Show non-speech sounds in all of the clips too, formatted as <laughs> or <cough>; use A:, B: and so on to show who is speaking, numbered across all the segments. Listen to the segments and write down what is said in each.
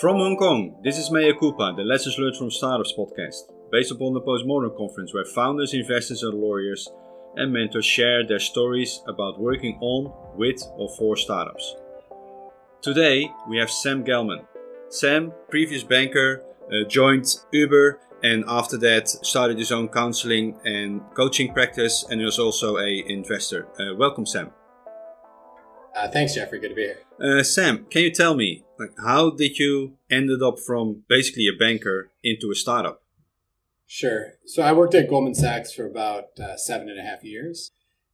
A: From Hong Kong, this is Mea Culpa, the Lessons Learned from Startups podcast, based upon the Postmodern Conference, where founders, investors, and lawyers and mentors share their stories about working on, with, or for startups. Today, we have Sam Gellman. Sam, previous banker, uh, joined Uber and after that started his own counseling and coaching practice and is also a investor. Uh, welcome, Sam.
B: Uh, thanks, Jeffrey. Good to be here.
A: Uh, Sam, can you tell me, like, how did you ended up from basically a banker into a startup?
B: Sure. So I worked at Goldman Sachs for about uh, seven and a half years,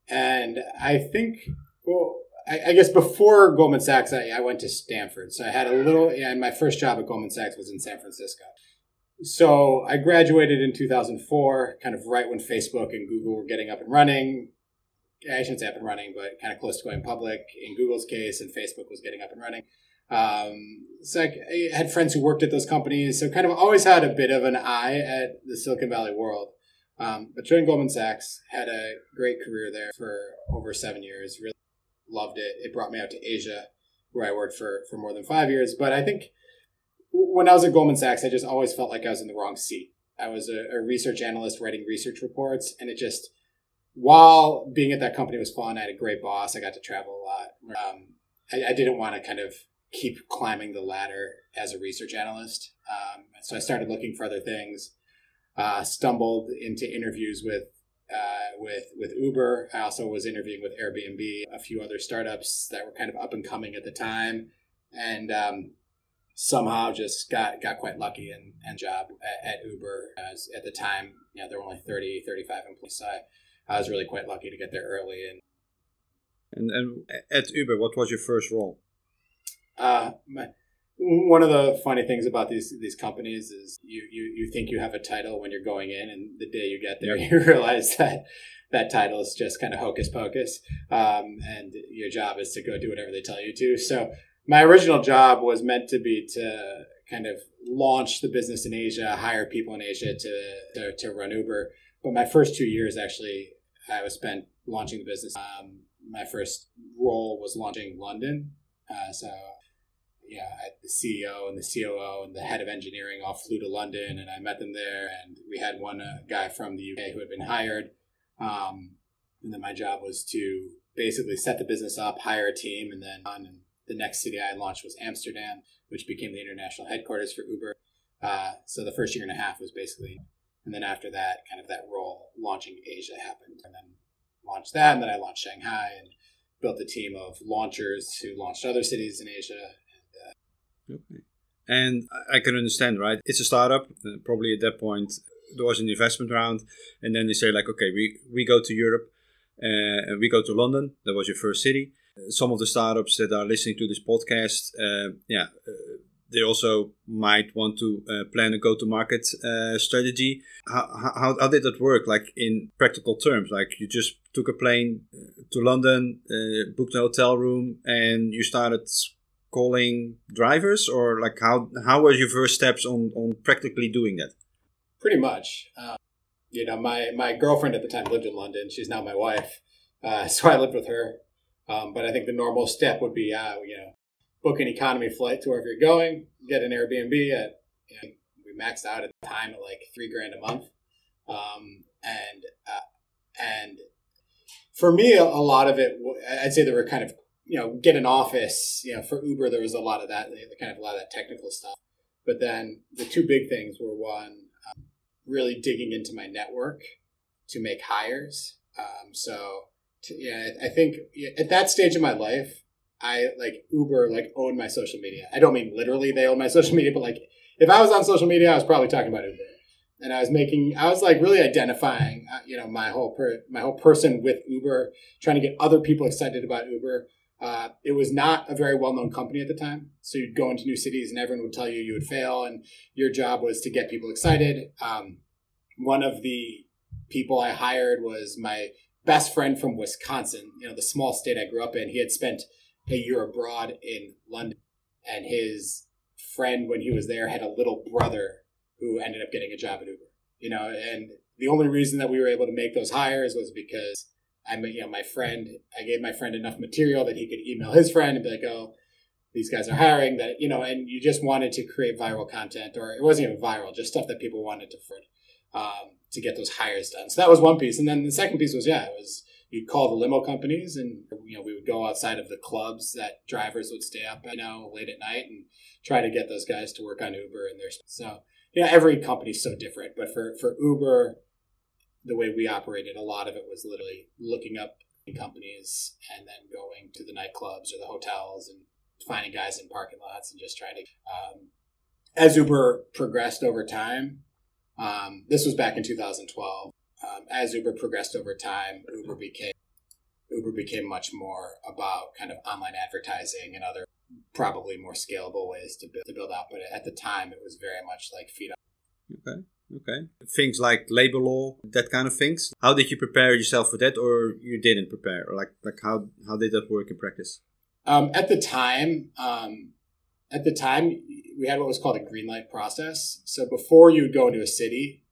B: and I think, well, I, I guess before Goldman Sachs, I, I, went to Stanford. So I had a little, and my first job at Goldman Sachs was in San Francisco. So I graduated in 2004, kind of right when Facebook and Google were getting up and running. I shouldn't say up and running, but kind of close to going public in Google's case, and Facebook was getting up and running. Um, so I, had friends who worked at those companies, so kind of always had a bit of an eye at the Silicon Valley world. Um, but joined Goldman Sachs, had a great career there for over seven years. Really loved it. It brought me out to Asia, where I worked for for more than five years. But I think when I was at Goldman Sachs, I just always felt like I was in the wrong seat. I was a, a research analyst writing research reports, and it just while being at that company was fun, I had a great boss. I got to travel a lot. Um, I, I, didn't want to kind of keep climbing the ladder as a research analyst. Um, so I started looking for other things. Uh, stumbled into interviews with uh, with with Uber. I also was interviewing with Airbnb, a few other startups that were kind of up and coming at the time, and um, somehow just got got quite lucky and, and job at, at Uber. As at the time, you know, there were only 30, 35 employees. So I, I was really quite lucky to get there early. And
A: and, and at Uber, what was your first role?
B: Uh, my, one of the funny things about these these companies is you, you you think you have a title when you're going in, and the day you get there, <laughs> you realize that that title is just kind of hocus pocus, um, and your job is to go do whatever they tell you to. So my original job was meant to be to kind of launch the business in Asia, hire people in Asia to to, to run Uber. But my first two years actually I was spent launching the business. Um, my first role was launching London. Uh, so, yeah, the CEO and the COO and the head of engineering all flew to London, and I met them there. And we had one uh, guy from the UK who had been hired. Um, and then my job was to basically set the business up, hire a team, and then on. The next city I launched was Amsterdam, which became the international headquarters for Uber. Uh, so the first year and a half was basically and then after that, kind of that role launching Asia happened. And then launched that. And then I launched Shanghai and built a team of launchers who launched other cities in Asia.
A: Okay. And I can understand, right? It's a startup. Uh, probably at that point, there was an investment round. And then they say, like, okay, we, we go to Europe uh, and we go to London. That was your first city. Some of the startups that are listening to this podcast, uh, yeah, uh, they also might want to uh, plan a go-to-market uh, strategy. How, how, how did that work? Like in practical terms, like you just took a plane to London, booked a hotel room, and you started calling drivers, or like how how were your first steps on on practically doing that?
B: Pretty much. Uh, you know, my my girlfriend at the time lived in London. She's now my wife, uh, <laughs> so I lived with her. Um, but I think the normal step would be, uh, you know, book an economy flight to wherever you're going, get an Airbnb at, you know, we maxed out at the time at like three grand a month. Um, and, uh, and for me, a, a, lot of it, I'd say there were kind of, you know, get an office, you know, for Uber, there was a lot of that, kind of a lot of that technical stuff. But then the two big things were one, um, really digging into my network to make hires. Um, so, to, yeah, I think at that stage of my life, I like Uber like owned my social media. I don't mean literally they own my <laughs> social media, but like if I was on social media, I was probably talking about Uber, and I was making I was like really identifying uh, you know my whole per, my whole person with Uber, trying to get other people excited about Uber. Uh, it was not a very well known company at the time, so you'd go into new cities and everyone would tell you you would fail, and your job was to get people excited. Um, one of the people I hired was my best friend from Wisconsin, you know the small state I grew up in. He had spent a year abroad in London, and his friend when he was there had a little brother who ended up getting a job at Uber. You know, and the only reason that we were able to make those hires was because I, you know, my friend, I gave my friend enough material that he could email his friend and be like, "Oh, these guys are hiring that you know and you just wanted to create viral content or it wasn't even viral just stuff that people wanted to um, to get those hires done. So that was one piece. And then the second piece was yeah it was you'd call the limo companies and you know we would go outside of the clubs that drivers would stay up you know late at night and try to get those guys to work on uber and their so know every company's so different but for for uber the way we operated a lot of it was literally looking up companies and then going to the nightclubs or the hotels and finding guys in parking lots and just trying to um, as uber progressed over time um, this was back in 2012 um, as Uber progressed over time, Uber became Uber became much more about kind of online advertising and other probably more scalable ways to build, to build out. But at the time, it was very much like feed up.
A: Okay. Okay. Things like labor law, that kind of things. How did you prepare yourself for that, or you didn't prepare? Or like, like how how did that work in practice?
B: Um, at the time, um, at the time, we had what was called a green light process. So before you would go into a city,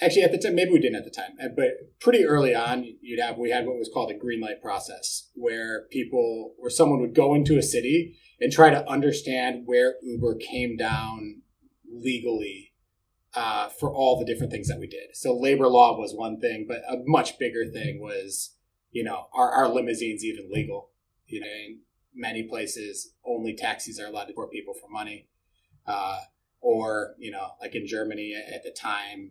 B: actually at the time maybe we didn't at the time uh, but pretty early on you'd have we had what was called a green light process where people where someone would go into a city and try to understand where uber came down legally uh, for all the different things that we did. So labor law was one thing but a much bigger thing was you know are our limousines even legal. You know in many places only taxis are allowed to pour people for money. Uh, or you know like in germany at the time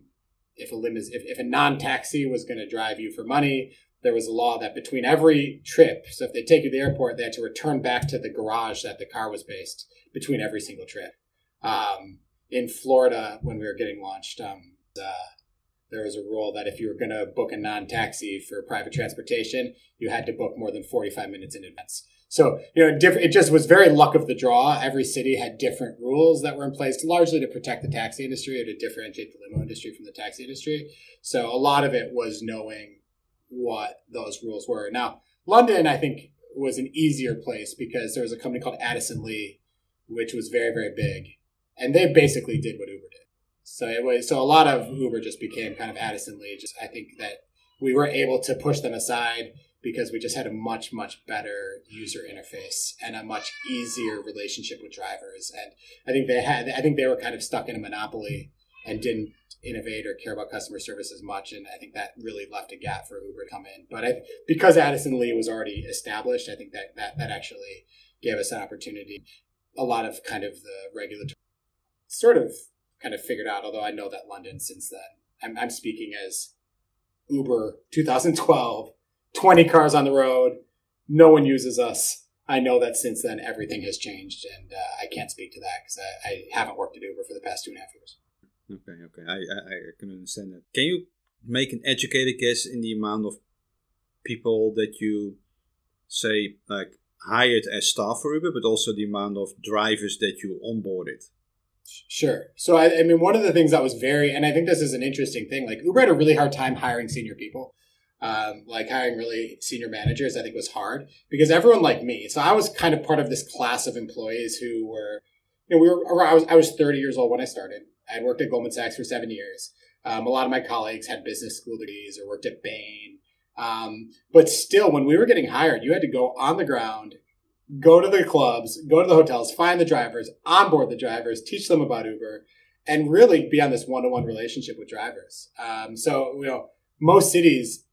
B: if a limousine, if, if a non-taxi was going to drive you for money, there was a law that between every trip, so if they take you to the airport, they had to return back to the garage that the car was based between every single trip. Um, in Florida, when we were getting launched, um, uh, there was a rule that if you were going to book a non-taxi for private transportation, you had to book more than 45 minutes in advance. So, you know, different, it just was very luck of the draw. Every city had different rules that were in place largely to protect the taxi industry or to differentiate the limo industry from the taxi industry. So a lot of it was knowing what those rules were. Now, London, I think, was an easier place because there was a company called Addison Lee, which was very, very big. And they basically did what Uber did. So it was, so a lot of Uber just became kind of Addison Lee. Just, I think that we were able to push them aside because we just had a much much better user interface and a much easier relationship with drivers and i think they had i think they were kind of stuck in a monopoly and didn't innovate or care about customer service as much and i think that really left a gap for uber to come in but I, because addison lee was already established i think that, that that actually gave us an opportunity a lot of kind of the regulatory sort of kind of figured out although i know that london since then i'm, I'm speaking as uber 2012 20 cars on the road. No one uses us. I know that since then everything has changed, and uh, I can't speak to that because I, I, haven't worked at Uber for the past two and a half years.
A: Okay, okay, I, I, I can understand that. Can you make an educated guess in the amount of people that you say like hired as staff for Uber, but also the amount of drivers that you onboarded?
B: Sure. So I, I mean, one of the things that was very, and I think this is an interesting thing. Like Uber had a really hard time hiring senior people um, like hiring really senior managers, I think was hard because everyone like me. So I was kind of part of this class of employees who were, you know, we were. I was I was 30 years old when I started. I had worked at Goldman Sachs for seven years. Um, a lot of my colleagues had business school degrees or worked at Bain. Um, but still, when we were getting hired, you had to go on the ground, go to the clubs, go to the hotels, find the drivers, onboard the drivers, teach them about Uber, and really be on this one-to-one relationship with drivers. Um, so you know, most cities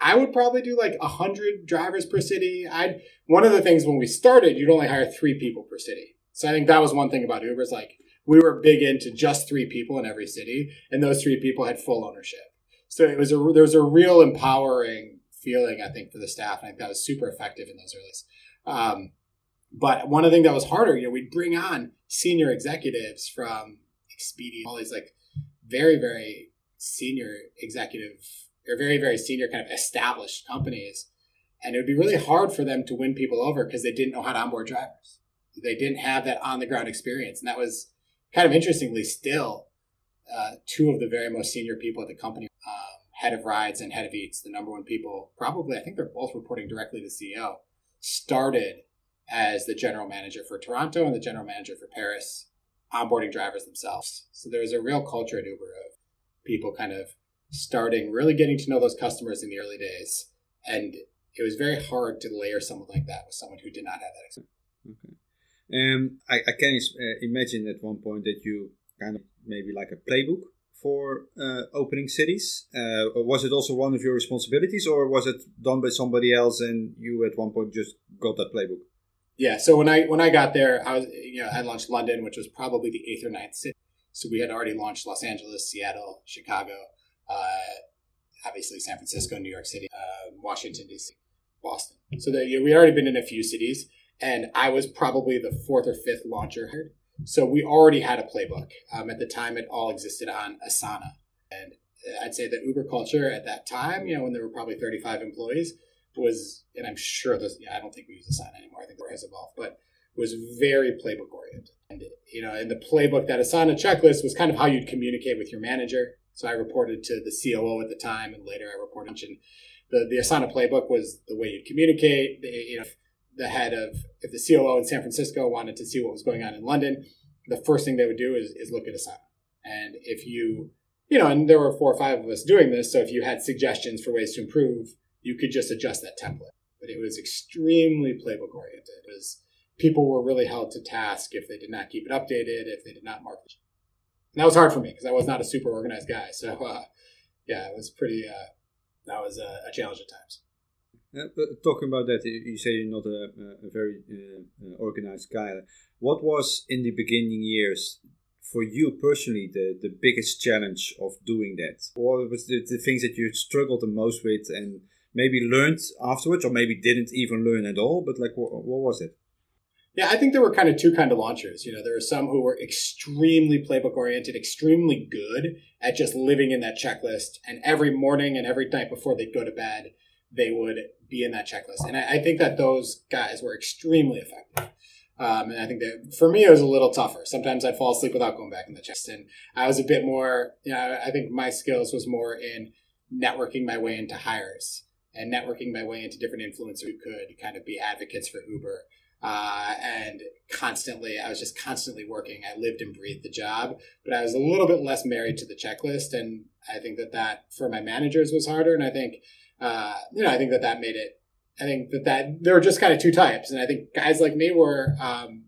B: I would probably do like hundred drivers per city. I'd one of the things when we started, you'd only hire three people per city. So I think that was one thing about Uber is like we were big into just three people in every city, and those three people had full ownership. So it was a there was a real empowering feeling I think for the staff. And I think that was super effective in those early. Um, but one of the things that was harder, you know, we'd bring on senior executives from Expedia, all these like very very senior executive they're very, very senior, kind of established companies. And it would be really hard for them to win people over because they didn't know how to onboard drivers. They didn't have that on the ground experience. And that was kind of interestingly still uh, two of the very most senior people at the company, um, head of rides and head of eats, the number one people, probably, I think they're both reporting directly to CEO, started as the general manager for Toronto and the general manager for Paris, onboarding drivers themselves. So there was a real culture at Uber of people kind of starting really getting to know those customers in the early days. And it was very hard to layer someone like that with someone who did not have that experience.
A: Okay. Um, I, I can uh, imagine at one point that you kind of maybe like a playbook for uh, opening cities. Uh, was it also one of your responsibilities, or was it done by somebody else and you at one point just got that playbook?
B: Yeah. So when I when I got there, I was you know I launched London, which was probably the eighth or ninth city. So we had already launched Los Angeles, Seattle, Chicago, uh, obviously San Francisco, New York City, uh, Washington D.C., Boston. So that you know, we already been in a few cities, and I was probably the fourth or fifth launcher. So we already had a playbook. Um, at the time, it all existed on Asana, and I'd say the Uber culture at that time, you know, when there were probably 35 employees, was, and I'm sure those, yeah, I don't think we use Asana anymore. I think it has evolved, but was very playbook oriented. And, you know, in the playbook, that Asana checklist was kind of how you'd communicate with your manager. So I reported to the COO at the time, and later I reported. to the the Asana playbook was the way you'd communicate. The, you know, the head of if the COO in San Francisco wanted to see what was going on in London, the first thing they would do is, is look at Asana. And if you, you know, and there were four or five of us doing this, so if you had suggestions for ways to improve, you could just adjust that template. But it was extremely playbook oriented. It was people were really held to task if they did not keep it updated, if they did not mark. And that was hard for me because I was not a super organized guy. So uh, yeah, it was pretty. Uh, that was a, a challenge at times.
A: Uh, talking about that, you say you're not a, a very uh, uh, organized guy. What was in the beginning years for you personally the, the biggest challenge of doing that? What was the, the things that you struggled the most with and maybe learned afterwards, or maybe didn't even learn at all? But like, what, what was it?
B: Yeah, I think there were kind of two kind of launchers. You know, there were some who were extremely playbook oriented, extremely good at just living in that checklist, and every morning and every night before they'd go to bed, they would be in that checklist. And I, I think that those guys were extremely effective. Um, and I think that for me, it was a little tougher. Sometimes I'd fall asleep without going back in the chest. And I was a bit more, you know, I think my skills was more in networking my way into hires and networking my way into different influencers who could kind of be advocates for Uber. Uh, and constantly, I was just constantly working. I lived and breathed the job, but I was a little bit less married to the checklist. And I think that that for my managers was harder. And I think, uh, you know, I think that that made it I think that that there were just kind of two types, and I think guys like me were um,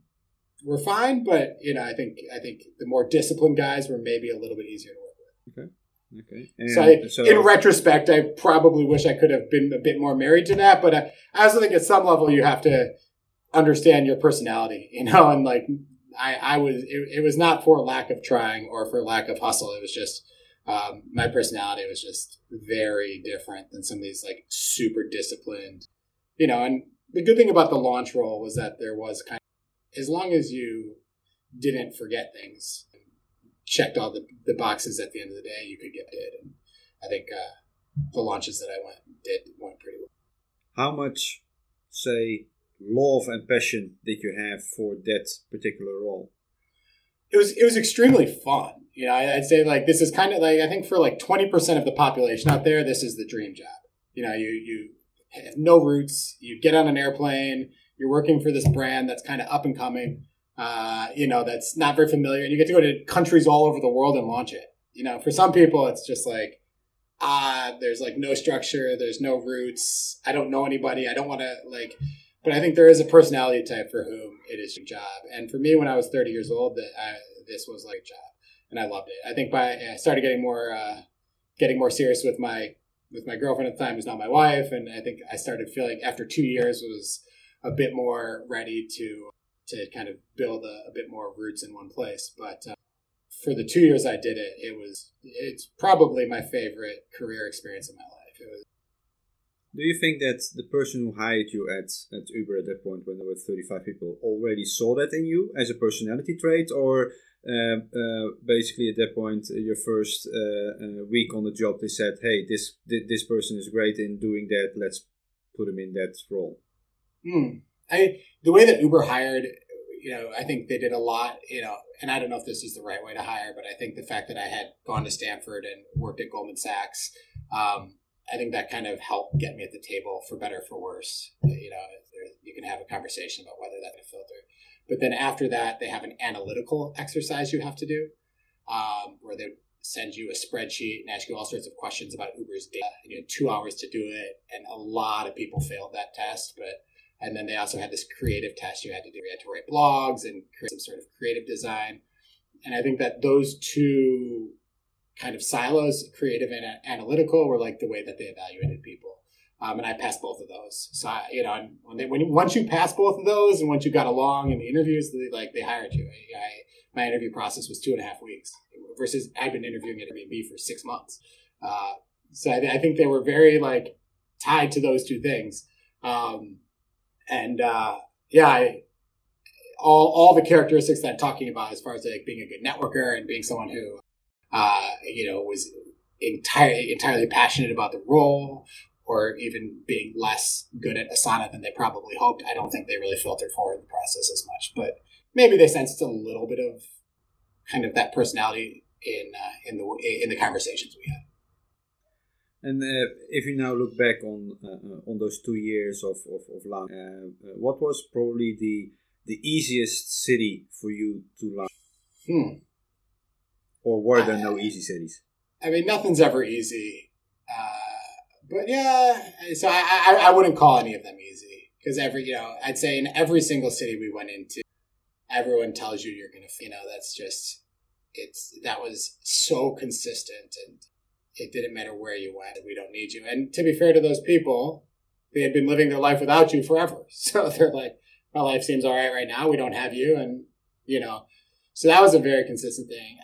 B: were fine, but you know, I think I think the more disciplined guys were maybe a little bit easier to work with.
A: Okay. Okay. And
B: so, I, so, in retrospect, I probably wish I could have been a bit more married to that, but I, I also think at some level you have to understand your personality, you know, and like I, I was, it, it was not for lack of trying or for lack of hustle. It was just um, my personality was just very different than some of these like super disciplined you know, and the good thing about the launch role was that there was kind of, as long as you didn't forget things, checked all the, the boxes at the end of the day, you could get it. And I think uh, the launches that I went did went pretty well.
A: How much, say, love and passion did you have for that particular role?
B: It was it was extremely fun. You know, I'd say like this is kind of like I think for like twenty percent of the population out there, this is the dream job. You know, you you have no roots. You get on an airplane. You're working for this brand that's kind of up and coming. Uh, you know, that's not very familiar, and you get to go to countries all over the world and launch it. You know, for some people, it's just like, ah, there's like no structure, there's no roots. I don't know anybody. I don't want to like. But I think there is a personality type for whom it is your job. And for me, when I was 30 years old, that this was like a job, and I loved it. I think by I started getting more, uh, getting more serious with my with my girlfriend at the time, who's not my wife, and I think I started feeling after two years was a bit more ready to to kind of build a, a bit more roots in one place. But uh, for the two years I did it, it was it's probably my favorite career experience in my life. It was.
A: Do you think that the person who hired you at, at Uber at that point, when there were 35 people, already saw that in you as a personality trait, or uh, uh, basically at that point, uh, your first week on the job, they said, "Hey, this this person is great in doing that. Let's put him in that role."
B: Hmm. I the way that Uber hired, you know, I think they did a lot. You know, and I don't know if this is the right way to hire, but I think the fact that I had gone to Stanford and worked at Goldman Sachs, um, I think that kind of helped get me at the table for better for worse. You know, you can have a conversation about whether that filter. But then after that, they have an analytical exercise you have to do um, where they send you a spreadsheet and ask you all sorts of questions about Uber's data. You had two hours to do it, and a lot of people failed that test. But And then they also had this creative test you had to do. You had to write blogs and create some sort of creative design. And I think that those two kind of silos, creative and analytical, were like the way that they evaluated people. Um, and I passed both of those. So I, you know, when they when you, once you pass both of those, and once you got along in the interviews, they like they hired you. I, I, my interview process was two and a half weeks versus I've been interviewing at Airbnb for six months. Uh, so I, I, think they were very like tied to those two things. Um, and uh, yeah, I, all all the characteristics that I'm talking about as far as like being a good networker and being someone who uh, you know was entirely entirely passionate about the role or even being less good at Asana than they probably hoped. I don't think they really filtered forward in the process as much, but maybe they sensed a little bit of kind of that personality in uh, in the in the conversations we had.
A: And uh, if you now look back on uh, uh on those two years of of, of Lang, uh, uh, what was probably the the easiest city for you to learn?
B: Hmm.
A: Or were there no easy cities?
B: I mean, nothing's ever easy. but yeah, so I, I, I wouldn't call any of them easy because every you know I'd say in every single city we went into, everyone tells you you're gonna you know that's just it's that was so consistent and it didn't matter where you went. We don't need you. And to be fair to those people, they had been living their life without you forever. <laughs> So they're like, my life seems all right right now. We don't have you. And, you know, so that was a very consistent thing.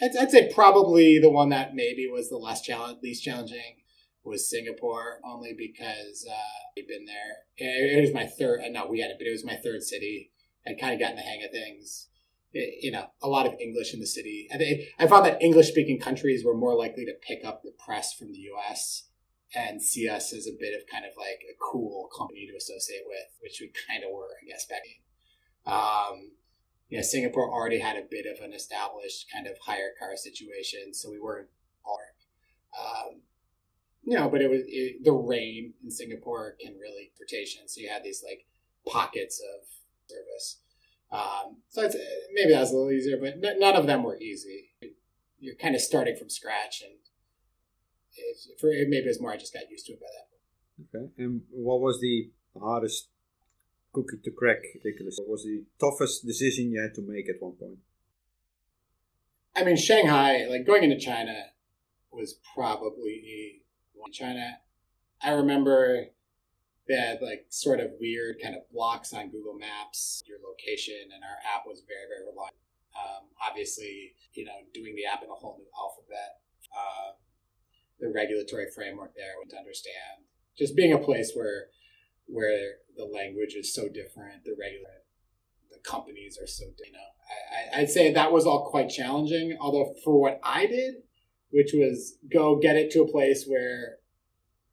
B: I'd, I'd say probably the one that maybe was the less challenge, least challenging was Singapore, only because uh, we'd been there. It, it was my third, uh, no, we had it, but it was my third city. I'd kind of gotten the hang of things you know, a lot of English in the city. I found that English speaking countries were more likely to pick up the press from the US and see us as a bit of kind of like a cool company to associate with, which we kind of were, I guess, back in. Um, you know, Singapore already had a bit of an established kind of hire car situation, so we weren't all um, you know, but it was it, the rain in Singapore can really irritation. So you had these like pockets of service. Um, so it's, maybe that was a little easier, but n- none of them were easy. You're kind of starting from scratch, and for maybe it was more I just got used to it by that
A: point. Okay, and what was the hardest cookie to crack, Nicholas? What was the toughest decision you had to make at one point?
B: I mean, Shanghai, like going into China, was probably China. I remember they had like sort of weird kind of blocks on Google Maps, your location, and our app was very, very reliant. Um, obviously, you know, doing the app in a whole new alphabet, uh, the regulatory framework there to understand. Just being a place where where the language is so different, the regular, the companies are so, you know, I, I'd say that was all quite challenging. Although for what I did, which was go get it to a place where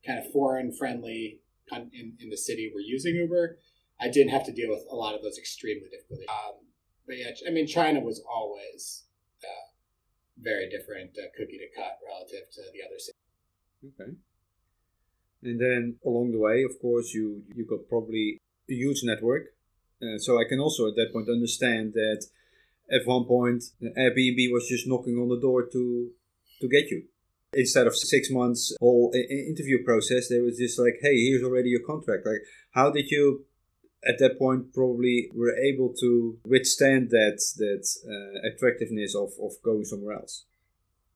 B: kind of foreign friendly in, in the city we were using Uber, I didn't have to deal with a lot of those extremely difficult. Um, but yeah, I mean, China was always uh, very different uh, cookie to cut relative to the other cities.
A: Okay. And then along the way, of course, you you got probably a huge network. Uh, so I can also at that point understand that at one point Airbnb was just knocking on the door to to get you instead of six months whole interview process, they was just like, hey, here's already your contract. Like, how did you at that point probably were able to withstand that that uh, attractiveness of, of going somewhere else?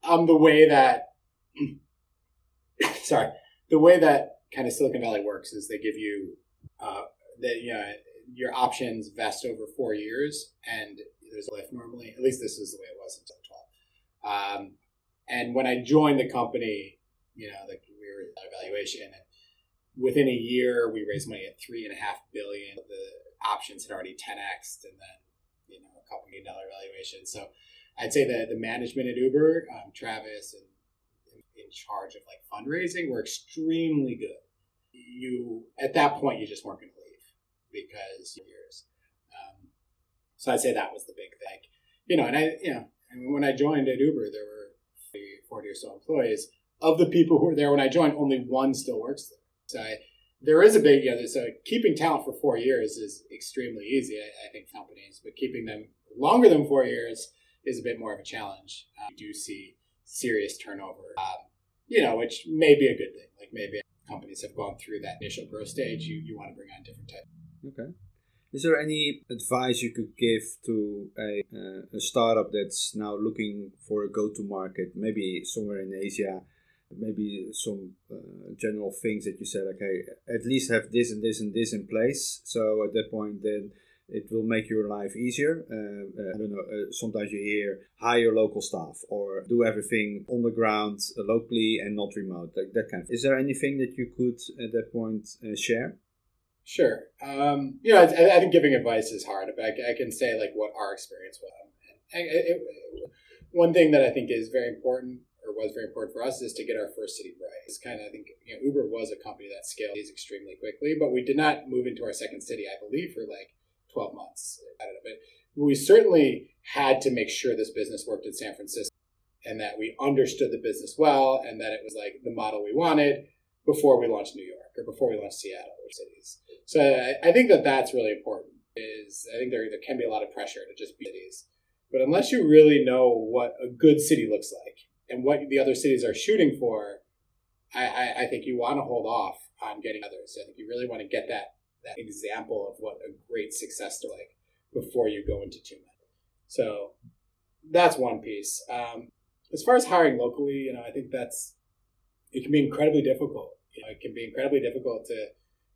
B: Um, the way that <coughs> sorry, the way that kind of Silicon Valley works is they give you uh, that you know your options vest over four years, and there's a lift normally. At least this is the way it was until twelve. Um, and when I joined the company, you know, like we were at evaluation, and within a year we raised money at three and a half billion. The options had already 10x, and then you know a couple million dollar valuation. So I'd say that the management at Uber, um, Travis, and in charge of like fundraising, were extremely good. You at that point you just weren't going to leave because years. Um, so I'd say that was the big thing, you know. And I, you know, when I joined at Uber, there were 40 or so employees. Of the people who were there when I joined, only one still works there. So I, there is a big, yeah, so keeping talent for four years is extremely easy, I, I, think, companies, but keeping them longer than four years is a bit more of a challenge. Um, you do see serious turnover, um, you know, which may be a good thing. Like maybe companies have gone through that initial growth stage. You, you want to bring on different types.
A: Okay. Is there any advice you could give to a, uh, a startup that's now looking for a go to market, maybe somewhere in Asia? Maybe some uh, general things that you said, okay, at least have this and this and this in place. So at that point, then it will make your life easier. Uh, uh, I don't know. Uh, sometimes you hear hire local staff or do everything on the ground uh, locally and not remote. Like that kind of. Is there anything that you could at that point uh, share?
B: Sure. Um, you know, I, I, think giving advice is hard, but I, I, can say like what our experience was. It, it, one thing that I think is very important or was very important for us is to get our first city right. It's kind of, I think, you know, Uber was a company that scaled these extremely quickly, but we did not move into our second city, I believe, for like 12 months. I don't know, but we certainly had to make sure this business worked in San Francisco and that we understood the business well and that it was like the model we wanted before we launched New York or before we launched Seattle or cities. So I, I think that that's really important. Is I think there there can be a lot of pressure to just be cities, but unless you really know what a good city looks like and what the other cities are shooting for, I, I, I think you want to hold off on getting others. I think you really want to get that that example of what a great success story like before you go into too much. So that's one piece. Um, as far as hiring locally, you know, I think that's it can be incredibly difficult. You know, it can be incredibly difficult to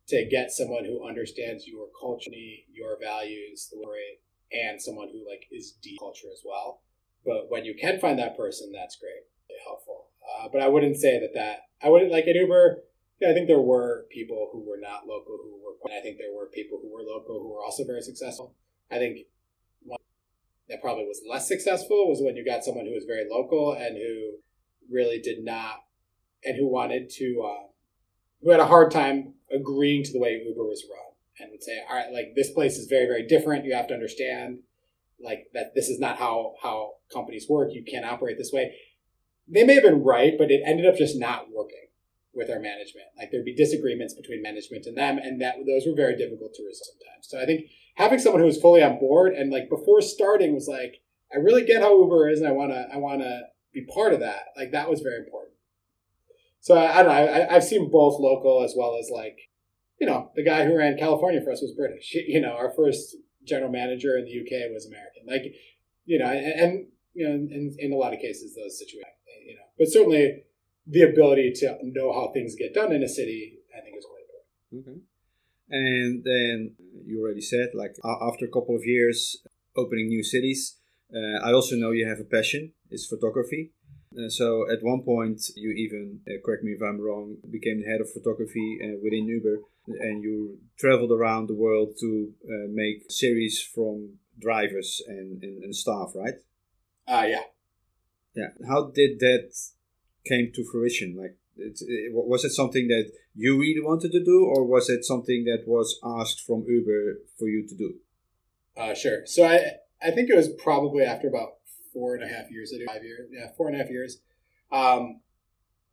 B: to get someone who understands your culture, your values, the way, and someone who like is deep culture as well. But when you can find that person, that's great, really helpful. Uh, but I wouldn't say that that I wouldn't like at Uber. I think there were people who were not local who were. I think there were people who were local who were also very successful. I think one that probably was less successful was when you got someone who was very local and who really did not and who wanted to uh, who had a hard time agreeing to the way Uber was run and would say, all right, like this place is very, very different. You have to understand like that this is not how how companies work. You can't operate this way. They may have been right, but it ended up just not working with our management. Like there'd be disagreements between management and them, and that those were very difficult to resolve sometimes. So I think having someone who was fully on board and like before starting was like, I really get how Uber is, and I wanna I wanna be part of that. Like that was very important. So I, I don't know. I, have seen both local as well as like, you know, the guy who ran California for us was British. <laughs> You know, our first general manager in the UK was American. Like, you know, and, and you know, in, in a lot of cases, those situations, you know, but certainly the ability to know how things get done in a city, I think, is quite important.
A: Okay. And then you already said, like, after a couple of years opening new cities, uh, I also know you have a passion. It's photography. Uh, so at one point, you even, uh, correct me if I'm wrong, became the head of photography uh, within Uber, and you traveled around the world to uh, make series from drivers and, and, and staff, right?
B: Uh, yeah.
A: Yeah. How did that came to fruition? Like, it, it, was it something that you really wanted to do, or was it something that was asked from Uber for you to do?
B: Uh, sure. So I I think it was probably after about four and a half years, five years, yeah, four and a half years. Um,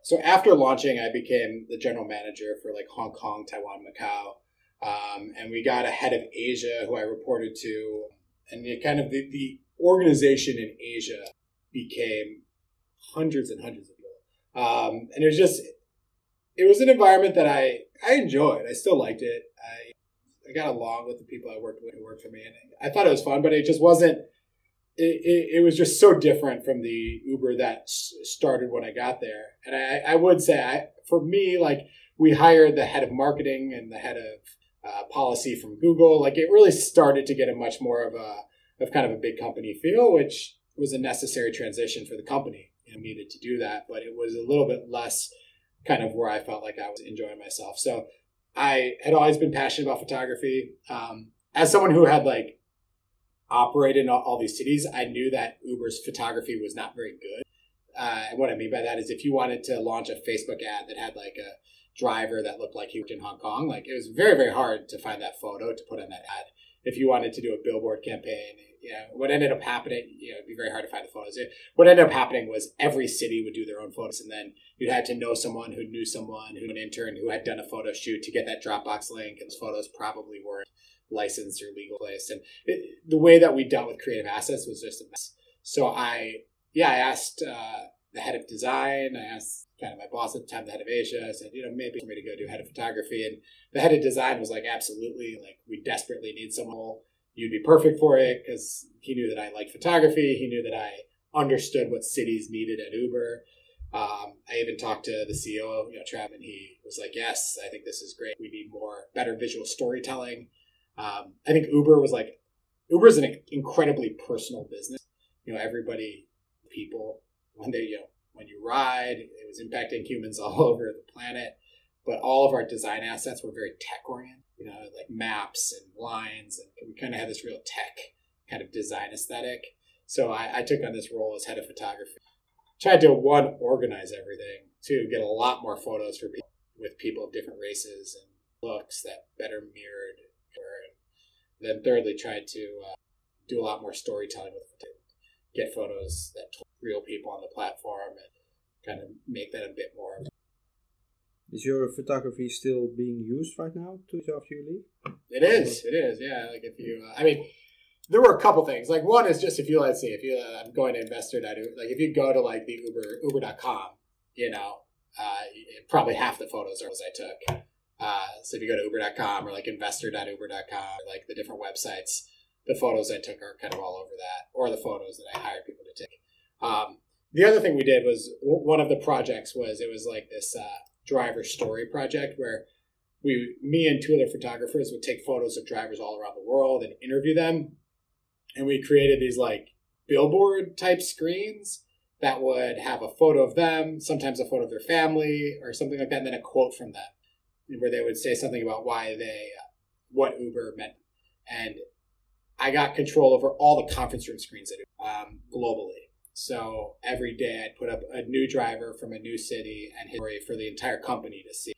B: so after launching, I became the general manager for like Hong Kong, Taiwan, Macau, um, and we got a head of Asia who I reported to, and it kind of the, the organization in Asia became hundreds and hundreds of people, um, and it was just it was an environment that I I enjoyed. I still liked it. I I got along with the people I worked with who worked for me, and I thought it was fun, but it just wasn't it, it, it, was just so different from the Uber that started when I got there. And I, I would say, I, for me, like we hired the head of marketing and the head of uh, policy from Google. Like it really started to get a much more of a of kind of a big company feel, which was a necessary transition for the company. Know, needed to do that, but it was a little bit less kind of where I felt like I was enjoying myself. So I had always been passionate about photography. Um, as someone who had like operated in all, all, these cities, I knew that Uber's photography was not very good. Uh, and what I mean by that is if you wanted to launch a Facebook ad that had like a driver that looked like he in Hong Kong, like it was very, very hard to find that photo to put on that ad. If you wanted to do a billboard campaign, you know, what ended up happening, you know, it'd be very hard to find the photos. What ended up happening was every city would do their own photos, and then you'd had to know someone who knew someone who an intern who had done a photo shoot to get that Dropbox link, and those photos probably weren't licensed or legal place. And it, the way that we dealt with creative assets was just a mess. So I, yeah, I asked, uh, the head of design. I asked kind of my boss at the time, the head of Asia. I said, you know, maybe for me to go do head of photography. And the head of design was like, absolutely, like we desperately need someone. You'd be perfect for it because he knew that I liked photography. He knew that I understood what cities needed at Uber. Um, I even talked to the CEO, you know, Trav, and he was like, "Yes, I think this is great. We need more, better visual storytelling." Um, I think Uber was like, Uber is an incredibly personal business. You know, everybody, people, when they, you know, when you ride, it was impacting humans <laughs> all over the planet. But all of our design assets were very tech oriented. You know, like maps and lines, and we kind of had this real tech kind of design aesthetic. So I, I took on this role as head of photography tried to one organize everything, two get a lot more photos for people with people of different races and looks that better mirrored then thirdly tried to uh, do a lot more storytelling with it, get photos that told real people on the platform and kind of make that a bit more.
A: Is your photography still being used right now? Two after you leave?
B: It is. It is. Yeah. Like if you, uh, I mean there were a couple things. Like one is just if you let's see if you uh, I'm going to investor.uber like if you go to like the Uber Uber.com, you know, uh, probably half the photos are those I took. Uh, so if you go to Uber.com or like investor.uber.com, like the different websites, the photos I took are kind of all over that, or the photos that I hired people to take. Um, the other thing we did was one of the projects was it was like this uh, driver story project where we, me and two other photographers would take photos of drivers all around the world and interview them and we created these like billboard type screens that would have a photo of them, sometimes a photo of their family or something like that, and then a quote from them, where they would say something about why they, uh, what Uber meant. And I got control over all the conference room screens at Uber, um, globally. So every day I'd put up a new driver from a new city and history for the entire company to see.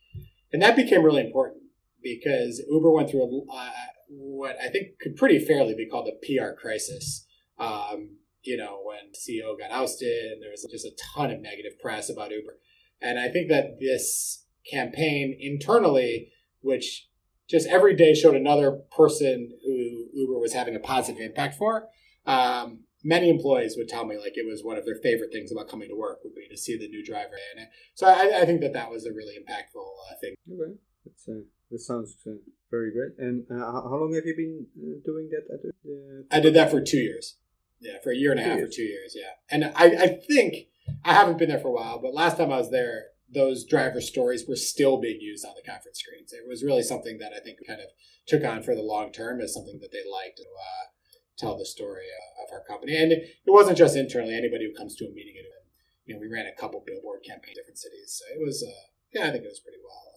B: And that became really important because Uber went through a, uh, what I think could pretty fairly be called a PR crisis. Um, you know, when CEO got ousted and there was just a ton of negative press about Uber. And I think that this campaign internally, which just every day showed another person who Uber was having a positive impact for, um, many employees would tell me like it was one of their favorite things about coming to work would be to see the new driver. And so I, I think that that was a really impactful uh, thing.
A: Okay, that's uh, that sounds uh, very great. And uh, how long have you been uh, doing that? At
B: the, I did that for two years. Yeah, for a year and a half years. or two years. Yeah, and I, I think I haven't been there for a while, but last time I was there, those driver stories were still being used on the conference screens. It was really something that I think kind of took on for the long term as something that they liked to uh, tell the story uh, of our company. And it, wasn't just internally. Anybody who comes to a meeting, you know, we ran a couple billboard campaigns in different cities. So it was, uh, yeah, I think it was pretty well.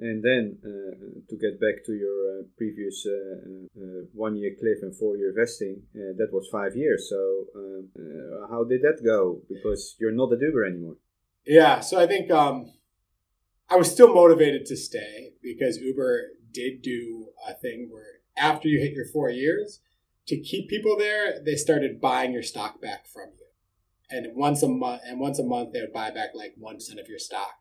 A: And then uh, to get back to your uh, previous uh, one year cliff and four year vesting, that was five years. So um, how did that go? Because you're not at Uber anymore.
B: Yeah, so I think um, I was still motivated to stay because Uber did do a thing where after you hit your four years, to keep people there, they started buying your stock back from you. And once a month, and once a month, they would buy back like one percent of your stock,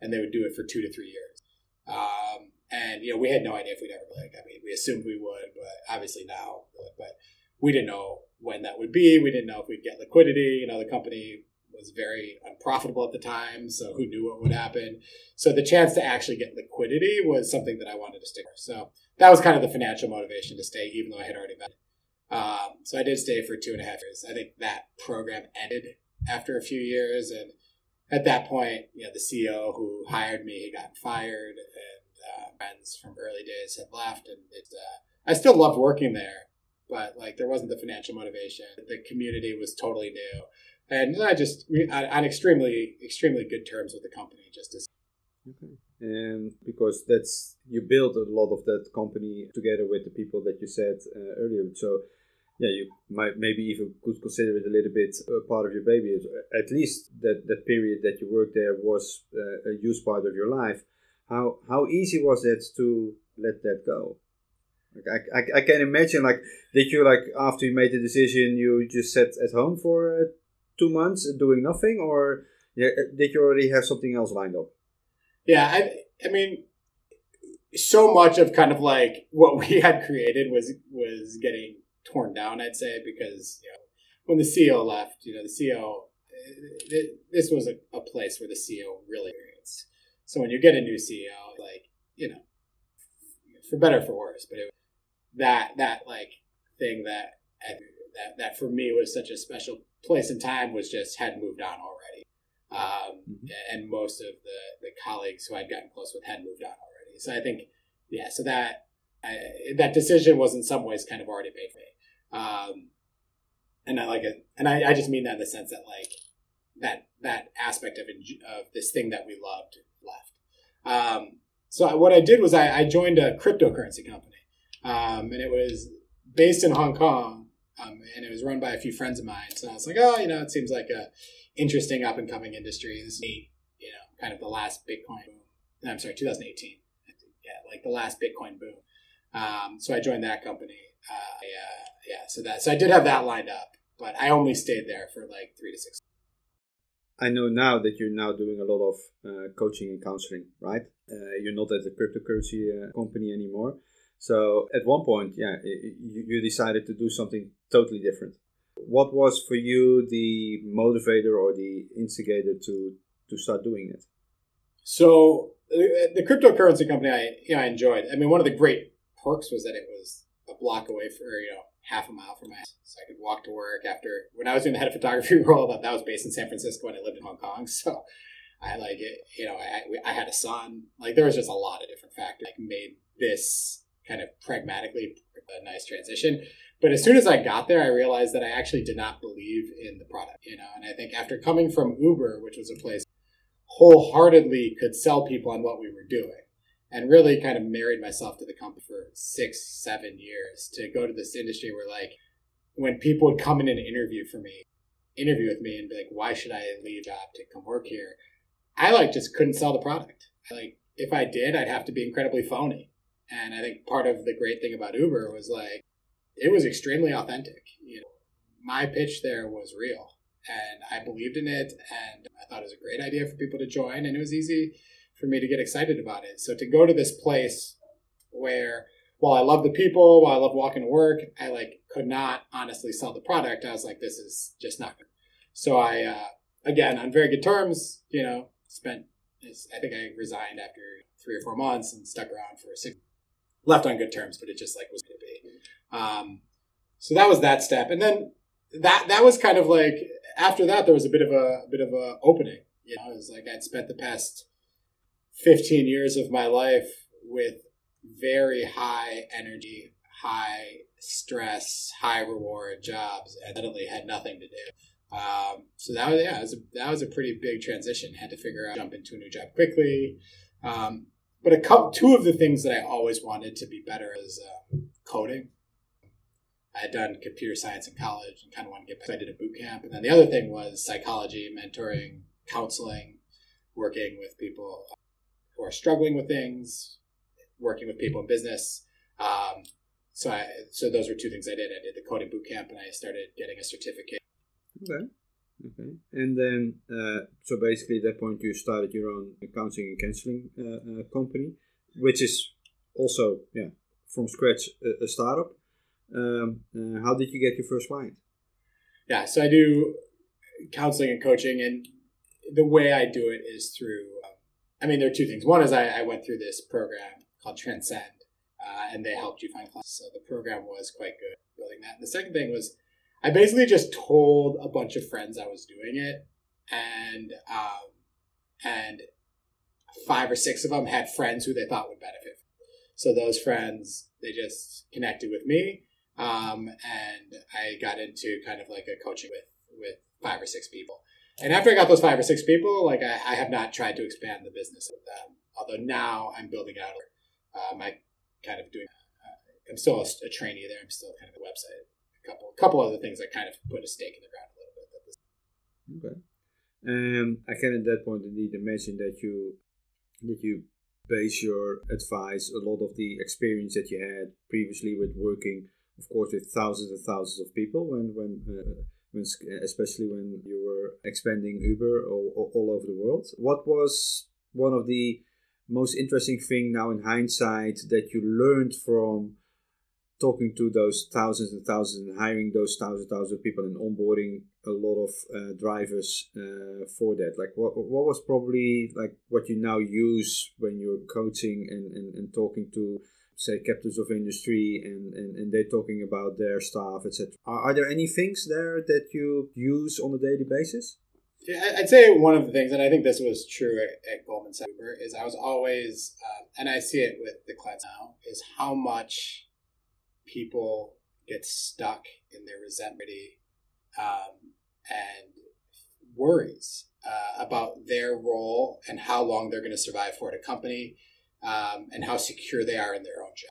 B: and they would do it for two to three years. Um, and you know, we had no idea if we'd ever like. I mean, we assumed we would, but obviously now, but we didn't know when that would be. We didn't know if we'd get liquidity. You know, the company was very unprofitable at the time, so who knew what would happen? So the chance to actually get liquidity was something that I wanted to stick with. So that was kind of the financial motivation to stay, even though I had already been. Um, so I did stay for two and a half years. I think that program ended after a few years, and at that point, you know, the CEO who hired me he got fired, and uh, friends from early days had left, and it, uh, I still loved working there, but like there wasn't the financial motivation. The community was totally new, and I just on extremely extremely good terms with the company. Just as
A: okay, and because that's you built a lot of that company together with the people that you said uh, earlier, so yeah, you might maybe even could consider it a little bit a part of your baby. At least that, that period that you worked there was uh, a huge part of your life. How how easy was it to let that go? Like I, I, I can imagine like did you like after you made the decision you just sat at home for uh, two months doing nothing or uh, did you already have something else lined up?
B: Yeah, I I mean so much of kind of like what we <laughs> had created was was getting torn down, I'd say, because you know when the CEO left, you know the CEO this was a, a place where the CEO really experienced. So when you get a new CEO, like you know, for better for worse, but it, that that like thing that that that for me was such a special place and time was just had moved on already, um, mm-hmm. and most of the the colleagues who I'd gotten close with had moved on already. So I think yeah, so that I, that decision was in some ways kind of already made for me. Um, and I like it, and I, I just mean that in the sense that like that that aspect of of this thing that we loved left. Um, so what I did was I, I joined a cryptocurrency company, um, and it was based in Hong Kong, um, and it was run by a few friends of mine. So I was like, oh, you know, it seems like a interesting up and coming industry. This is, you know, kind of the last Bitcoin boom. I'm sorry, 2018. Yeah, like the last Bitcoin boom. Um, so I joined that company. Uh, yeah, yeah. So that so I did have that lined up, but I only stayed there for like three to six.
A: I know now that you're now doing a lot of uh, coaching and counseling, right? Uh, you're not at the cryptocurrency uh, company anymore. So at one point, yeah, you, decided to do something totally different. What was for you the motivator or the instigator to to start doing it?
B: So the cryptocurrency company I I enjoyed. I mean, one of the great perks was that it was a block away for you know half a mile from my house, so I could walk to work. After when I was doing the head of photography <laughs> role, that that was based in San Francisco and I lived in Hong Kong, so I like it. You know, I I had a son. Like there was just a lot of different factors like made this kind of pragmatically a nice transition. But as soon as I got there, I realized that I actually did not believe in the product. You know, and I think after coming from Uber, which was a place wholeheartedly could sell people on what we were doing and really kind of married myself to the company for six, seven years to go to this industry where like when people would come in and interview for me, interview with me and be like, why should I leave a job to come work here? I like just couldn't sell the product. Like if I did, I'd have to be incredibly phony. And I think part of the great thing about Uber was like it was extremely authentic. You know, my pitch there was real and I believed in it and I thought it was a great idea for people to join and it was easy for me to get excited about it. So to go to this place where while I love the people, while I love walking to work, I like could not honestly sell the product. I was like, this is just not good. So I, uh, again, on very good terms, you know, spent, I think I resigned after three or four months and stuck around for six, left on good terms, but it just like was going to be. Um, so that was that step. And then that, that was kind of like, after that, there was a bit of a, a bit of a opening, you know, it was like I'd spent the past 15 years of my life with very high energy, high stress, high reward jobs, and suddenly had nothing to do. Um, so that was yeah, was a, that was a pretty big transition. Had to figure out jump into a new job quickly. Um, but a couple, two of the things that I always wanted to be better is um, coding. I had done computer science in college and kind of wanted to get. I did a boot camp, and then the other thing was psychology, mentoring, counseling, working with people who are struggling with things, working with people in business. Um, so I so those were two things I did. I did the coding boot camp and I started getting a certificate.
A: Okay. Okay. And then, uh, so basically, at that point, you started your own counseling and counseling uh, uh, company, which is also, yeah, from scratch a, a startup. Um, uh, how did you get your first client?
B: Yeah, so I do counseling and coaching, and the way I do it is through I mean, there are two things. One is I, I went through this program called Transcend, uh, and they helped you find clients. So the program was quite good building that. And the second thing was I basically just told a bunch of friends I was doing it, and um, and five or six of them had friends who they thought would benefit. So those friends they just connected with me, um, and I got into kind of like a coaching with with five or six people. And after I got those five or six people, like I, I have not tried to expand the business with them. Although now I'm building out um, I kind of doing. Uh, I'm still a, a, trainee there. I'm still kind of a website. Couple, couple other things. that kind of put a stake in the ground a
A: little bit. Okay. Um, I can at that point indeed imagine that you that you base your advice a lot of the experience that you had previously with working, of course, with thousands and thousands of people when when uh, when, especially when you were expanding Uber all, all over the world. What was one of the most interesting thing now in hindsight that you learned from talking to those thousands and thousands and hiring those thousands thousands of people and onboarding a lot of uh, drivers uh, for that. Like what, what was probably like what you now use when you're coaching and, and, and talking to say captains of industry and, and, and they're talking about their staff etc are, are there any things there that you use on a daily basis?
B: Yeah, I'd say one of the things, and I think this was true at, at Goldman Sachs, is I was always, uh, and I see it with the clients now, is how much people get stuck in their resentment um, and worries uh, about their role and how long they're going to survive for at a company um, and how secure they are in their own job.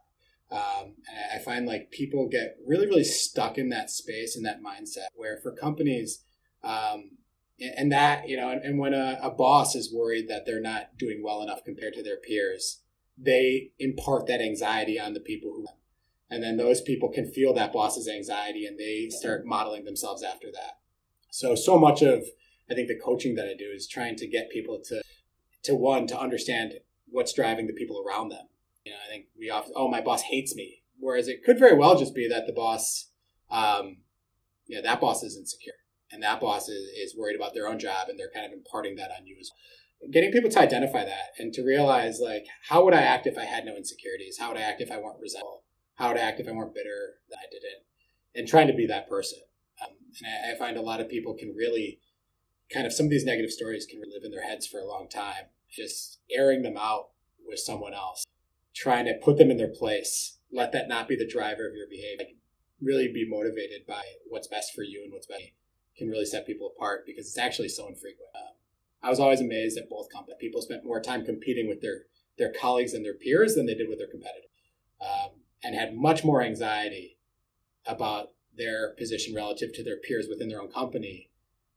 B: Um, and I find like people get really, really stuck in that space and that mindset where for companies, um, and that, you know, and, and when a, a boss is worried that they're not doing well enough compared to their peers, they impart that anxiety on the people who and then those people can feel that boss's anxiety and they start modeling themselves after that. So so much of i think the coaching that i do is trying to get people to to one to understand what's driving the people around them. You know i think we often oh my boss hates me. Whereas it could very well just be that the boss um yeah that boss is insecure and that boss is, is worried about their own job and they're kind of imparting that on you as well. getting people to identify that and to realize like how would i act if i had no insecurities? How would i act if i weren't resentful how to act if I weren't bitter than I didn't, and trying to be that person. Um, and I, I, find a lot of people can really kind of some of these negative stories can live in their heads for a long time. Just airing them out with someone else, trying to put them in their place, let that not be the driver of your behavior. Like, Really be motivated by what's best for you and what's best can really set people apart because it's actually so infrequent. Um, I was always amazed at both companies. People spent more time competing with their their colleagues and their peers than they did with their competitors. And had much more anxiety about their position relative to their peers within their own company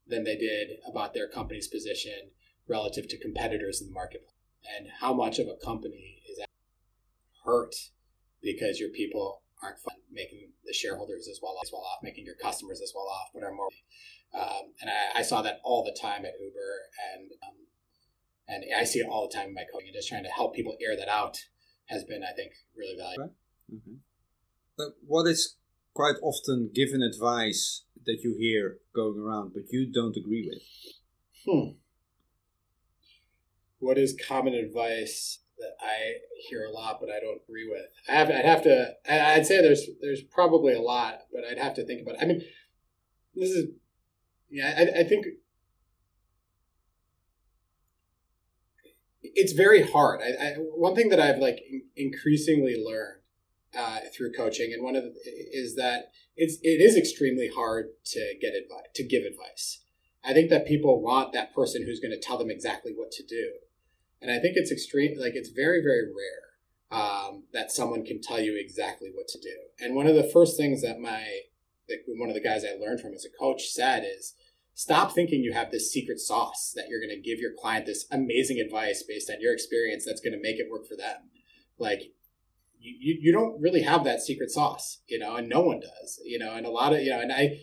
B: than they did about their company's position relative to competitors in the marketplace and how much of a company is hurt because your people aren't making the shareholders as well as well off, making your customers as well off, but are more. Um, and I, I, saw that all the time at Uber, and um, and I see it all the time in my coaching. And just trying to help people air that out has been, I think, really valuable.
A: Mm-hmm. What is quite often given advice that you hear going around, but you don't agree with?
B: Hmm. What is common advice that I hear a lot, but I don't agree with? I have, I'd have to. I'd say there's there's probably a lot, but I'd have to think about it. I mean, this is, yeah. I, I think it's very hard. I, I, one thing that I've like increasingly learned uh, through coaching, and one of the, is that it's it is extremely hard to get advice to give advice. I think that people want that person who's going to tell them exactly what to do, and I think it's extreme like it's very very rare um, that someone can tell you exactly what to do. And one of the first things that my like one of the guys I learned from as a coach said is stop thinking you have this secret sauce that you're going to give your client this amazing advice based on your experience that's going to make it work for them. Like you, you don't really have that secret sauce, you know, and no one does, you know, and a lot of, you know, and I,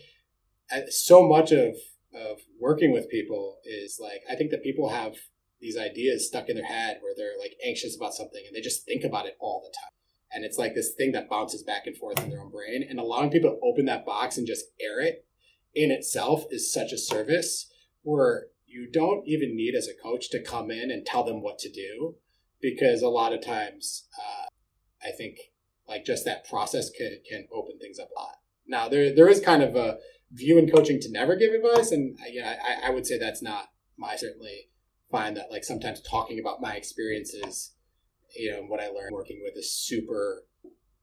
B: I so much of, of working with people is like, I think that people have these ideas stuck in their head where they're like anxious about something and they just think about it all the time. And it's like this thing that bounces back and forth in their own brain. And allowing people to open that box and just air it in itself is such a service where you don't even need as a coach to come in and tell them what to do because a lot of times uh, I think like just that process can, can open things up a lot. Now there there is kind of a view in coaching to never give advice, and you know I, I would say that's not my certainly find that like sometimes talking about my experiences, you know, what I learned working with a super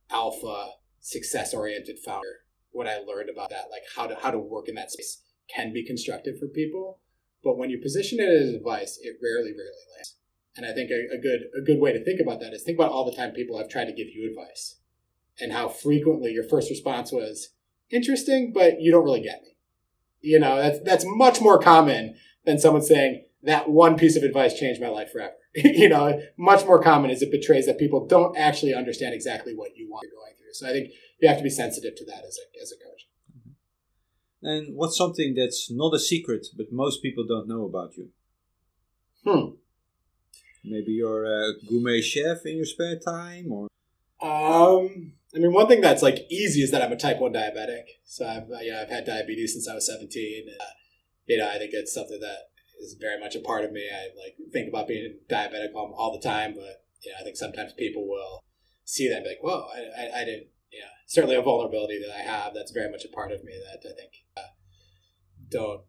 B: alpha success oriented founder, what I learned about that, like how to how to work in that space can be constructive for people. But when you position it as advice, it rarely, rarely lands. And I think a, a, good a good way to think about that is think about all the time people have tried to give you advice, and how frequently your first response was interesting, but you don't really get me. You know, that's that's much more common than someone saying that one piece of advice changed my life forever. <laughs> you know, much more common is it betrays that people don't actually understand exactly what you want you're going through. So I think you have to be sensitive to that as a as a coach.
A: Mm-hmm. And what's something that's not a secret, but most people don't know about you?
B: Hmm.
A: Maybe you're a gourmet chef in your spare time, or
B: um, I mean, one thing that's like easy is that I'm a type one diabetic. So I've you know, I've had diabetes since I was 17. And, uh, you know, I think it's something that is very much a part of me. I like think about being diabetic all, all the time, but you know, I think sometimes people will see that and be like, "Whoa, I, I, I didn't." Yeah, certainly a vulnerability that I have that's very much a part of me that I think uh, don't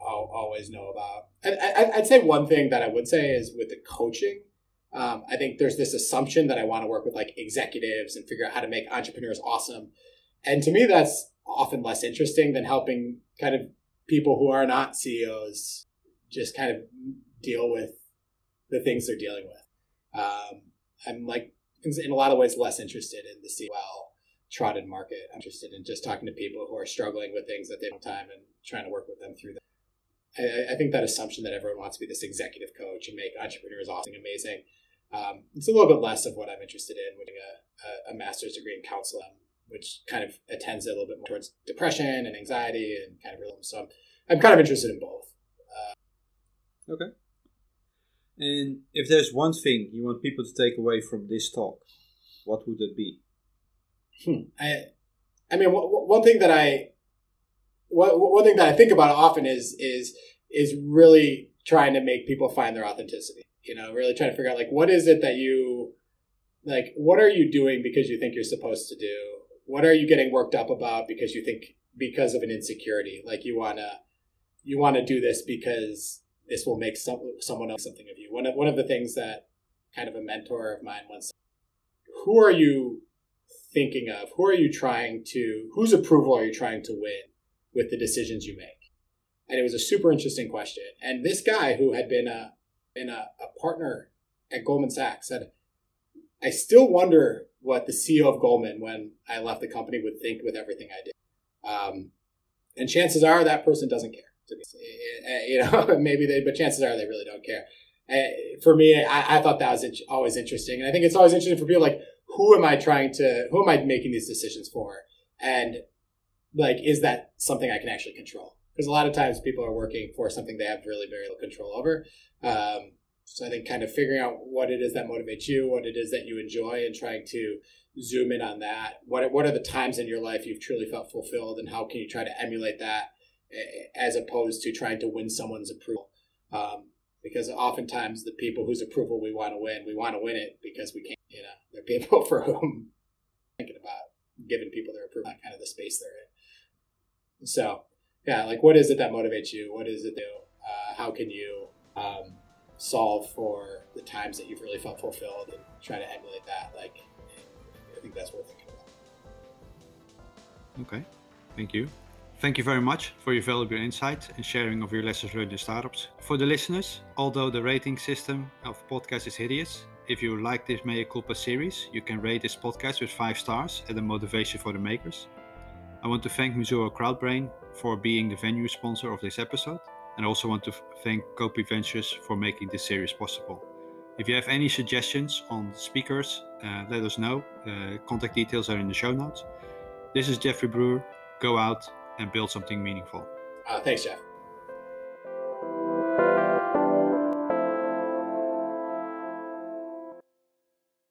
B: always know about. I, I'd say one thing that I would say is with the coaching. Um, I think there's this assumption that I want to work with like executives and figure out how to make entrepreneurs awesome. And to me, that's often less interesting than helping kind of people who are not CEOs just kind of deal with the things they're dealing with. Um, I'm like, in a lot of ways, less interested in the well trodden market. I'm interested in just talking to people who are struggling with things that they have time and trying to work with them through them. I, I, think that assumption that everyone wants to be this executive coach and make entrepreneurs awesome, and amazing. Um, it's a little bit less of what I'm interested in, with a, a, a master's degree in counseling, which kind of attends a little bit more towards depression and anxiety and kind of realism. So I'm, I'm kind of interested in both.
A: Uh, okay. And if there's one thing you want people to take away from this talk, what would it be?
B: Hmm. I, I mean, one thing that I, one thing that I think about often is is is really trying to make people find their authenticity. You know, really trying to figure out like what is it that you, like, what are you doing because you think you're supposed to do? What are you getting worked up about because you think because of an insecurity, like you wanna, you want to do this because this will make some, someone else something of you. One of one of the things that kind of a mentor of mine once, who are you thinking of? Who are you trying to? Whose approval are you trying to win with the decisions you make? And it was a super interesting question. And this guy who had been a been a, a partner at Goldman Sachs said, "I still wonder what the CEO of Goldman, when I left the company, would think with everything I did." Um, and chances are that person doesn't care. To be, eh, eh, eh, you know, <laughs> maybe they, but chances are they really don't care. For me, I, I, thought that was always interesting, and I think it's always interesting for people like, who am I trying to, who am I making these decisions for, and like, is that something I can actually control? Because a lot of times people are working for something they have really very little control over. Um, so I think kind of figuring out what it is that motivates you, what it is that you enjoy, and trying to zoom in on that. What what are the times in your life you've truly felt fulfilled, and how can you try to emulate that as opposed to trying to win someone's approval. Um, because oftentimes the people whose approval we want to win, we want to win it because we can't, you know, they're people <laughs> for whom thinking about giving people their approval, kind of the space they're in. So, yeah, like what is it that motivates you? What is it? Uh, how can you um, solve for the times that you've really felt fulfilled and try to emulate that? Like, I think that's worth thinking
A: about. Okay, thank you. Thank you very much for your valuable insight and sharing of your lessons learned in startups. For the listeners, although the rating system of podcast is hideous, if you like this Mea Culpa series, you can rate this podcast with 5 stars and a motivation for the makers. I want to thank Missouri Crowdbrain for being the venue sponsor of this episode, and I also want to thank Copy Ventures for making this series possible. If you have any suggestions on speakers, uh, let us know. Uh, contact details are in the show notes. This is Jeffrey Brewer. Go out and build something meaningful.
B: Uh, thanks, Jeff.